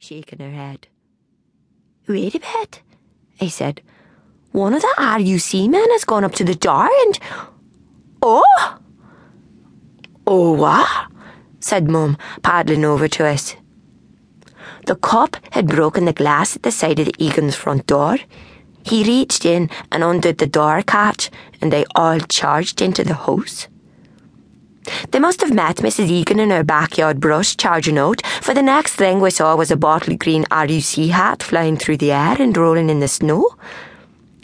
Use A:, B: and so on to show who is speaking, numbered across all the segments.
A: shaking her head. Wait a bit, I said. One of the RUC men has gone up to the door and. Oh! Oh, what? said Mum, paddling over to us. The cop had broken the glass at the side of the Egan's front door. He reached in and undid the door catch, and they all charged into the house. They must have met Mrs. Egan in her backyard brush charging out, for the next thing we saw was a bottle green RUC hat flying through the air and rolling in the snow.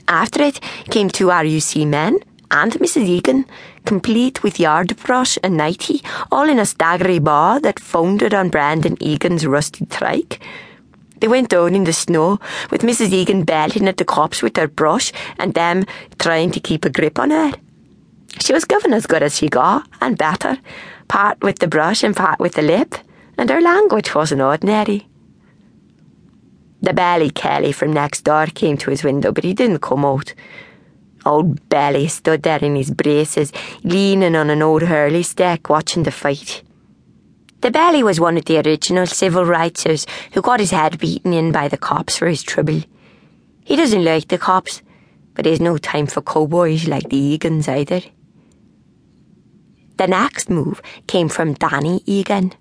A: After it came two RUC men and Mrs. Egan, complete with yard brush and nightie, all in a staggery bar that founded on Brandon Egan's rusty trike. They went down in the snow, with Mrs. Egan belting at the cops with her brush and them trying to keep a grip on her. She was given as good as she got, and better, part with the brush and part with the lip, and her language wasn't ordinary. The Belly Kelly from next door came to his window, but he didn't come out. Old Belly stood there in his braces, leaning on an old hurley stick, watching the fight. The Belly was one of the original civil rightsers who got his head beaten in by the cops for his trouble. He doesn't like the cops, but he's no time for cowboys like the Egans either. The next move came from Danny Egan.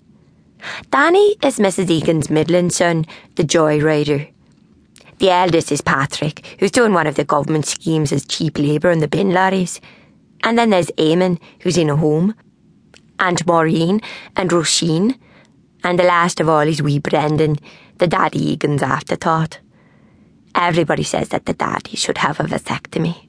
A: Danny is Mrs. Egan's middling son, the joyrider. The eldest is Patrick, who's doing one of the government schemes as cheap labour on the bin lorries. And then there's Eamon, who's in a home, and Maureen, and Roisin, and the last of all is wee Brendan, the daddy Egan's afterthought. Everybody says that the daddy should have a vasectomy.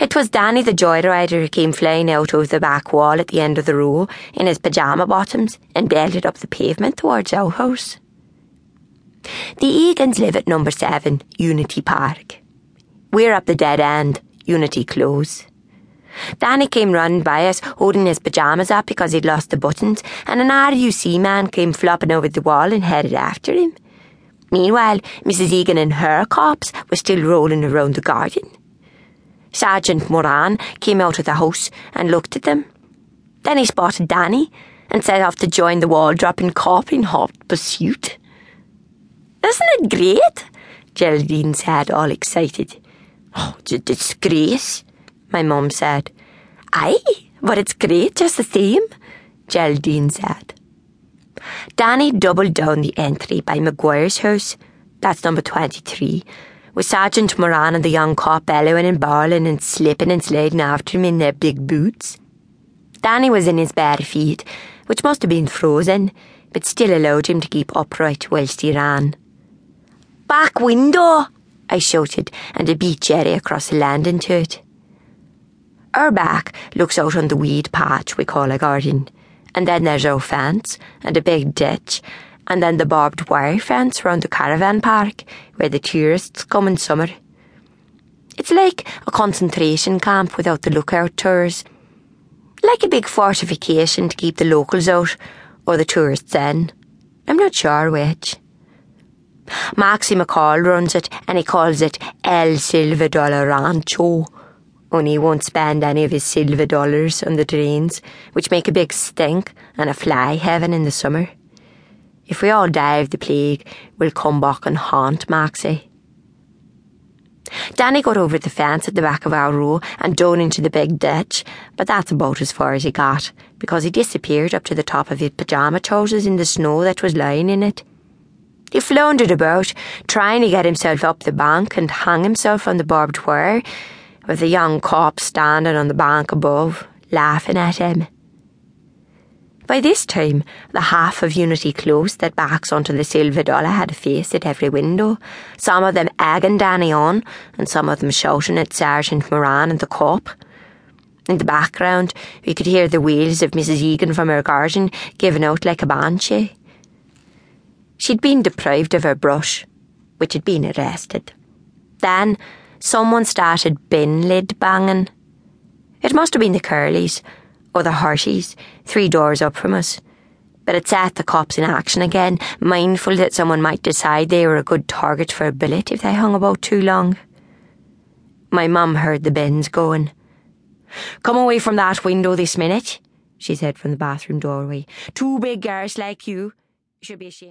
A: It was Danny the joyrider who came flying out over the back wall at the end of the row in his pyjama bottoms and belted up the pavement towards our house. The Egans live at number seven, Unity Park. We're up the dead end, Unity Close. Danny came running by us, holding his pyjamas up because he'd lost the buttons, and an RUC man came flopping over the wall and headed after him. Meanwhile, Mrs. Egan and her cops were still rolling around the garden. Sergeant Moran came out of the house and looked at them. Then he spotted Danny and set off to join the wall dropping cop in hot pursuit. Isn't it great? Geraldine said, all excited. Oh, it's a disgrace, my mum said. Aye, but it's great just the same, Geraldine said. Danny doubled down the entry by Maguire's house, that's number 23, with Sergeant Moran and the young cop bellowing and bawling and slipping and sliding after him in their big boots. Danny was in his bare feet, which must have been frozen, but still allowed him to keep upright whilst he ran. Back window! I shouted, and I beat Jerry across the landing to it. Our back looks out on the weed patch we call a garden, and then there's our fence and a big ditch and then the barbed wire fence around the caravan park where the tourists come in summer. It's like a concentration camp without the lookout tours. Like a big fortification to keep the locals out or the tourists in. I'm not sure which. Maxie McCall runs it and he calls it El Silver Dollar Rancho. Only he won't spend any of his silver dollars on the drains, which make a big stink and a fly heaven in the summer. If we all die of the plague, we'll come back and haunt Maxie. Danny got over the fence at the back of our row and down into the big ditch, but that's about as far as he got, because he disappeared up to the top of his pyjama trousers in the snow that was lying in it. He floundered about, trying to get himself up the bank and hang himself on the barbed wire, with the young cop standing on the bank above, laughing at him. By this time, the half of Unity Close that backs onto the Silver Dollar had a face at every window, some of them egging Danny on, and some of them shouting at Sergeant Moran and the cop. In the background, we could hear the wheels of Mrs. Egan from her garden giving out like a banshee. She'd been deprived of her brush, which had been arrested. Then, someone started bin lid banging. It must have been the Curleys or the three doors up from us. But it set the cops in action again, mindful that someone might decide they were a good target for a bullet if they hung about too long. My mum heard the bins going. Come away from that window this minute, she said from the bathroom doorway. Two big girls like you should be ashamed.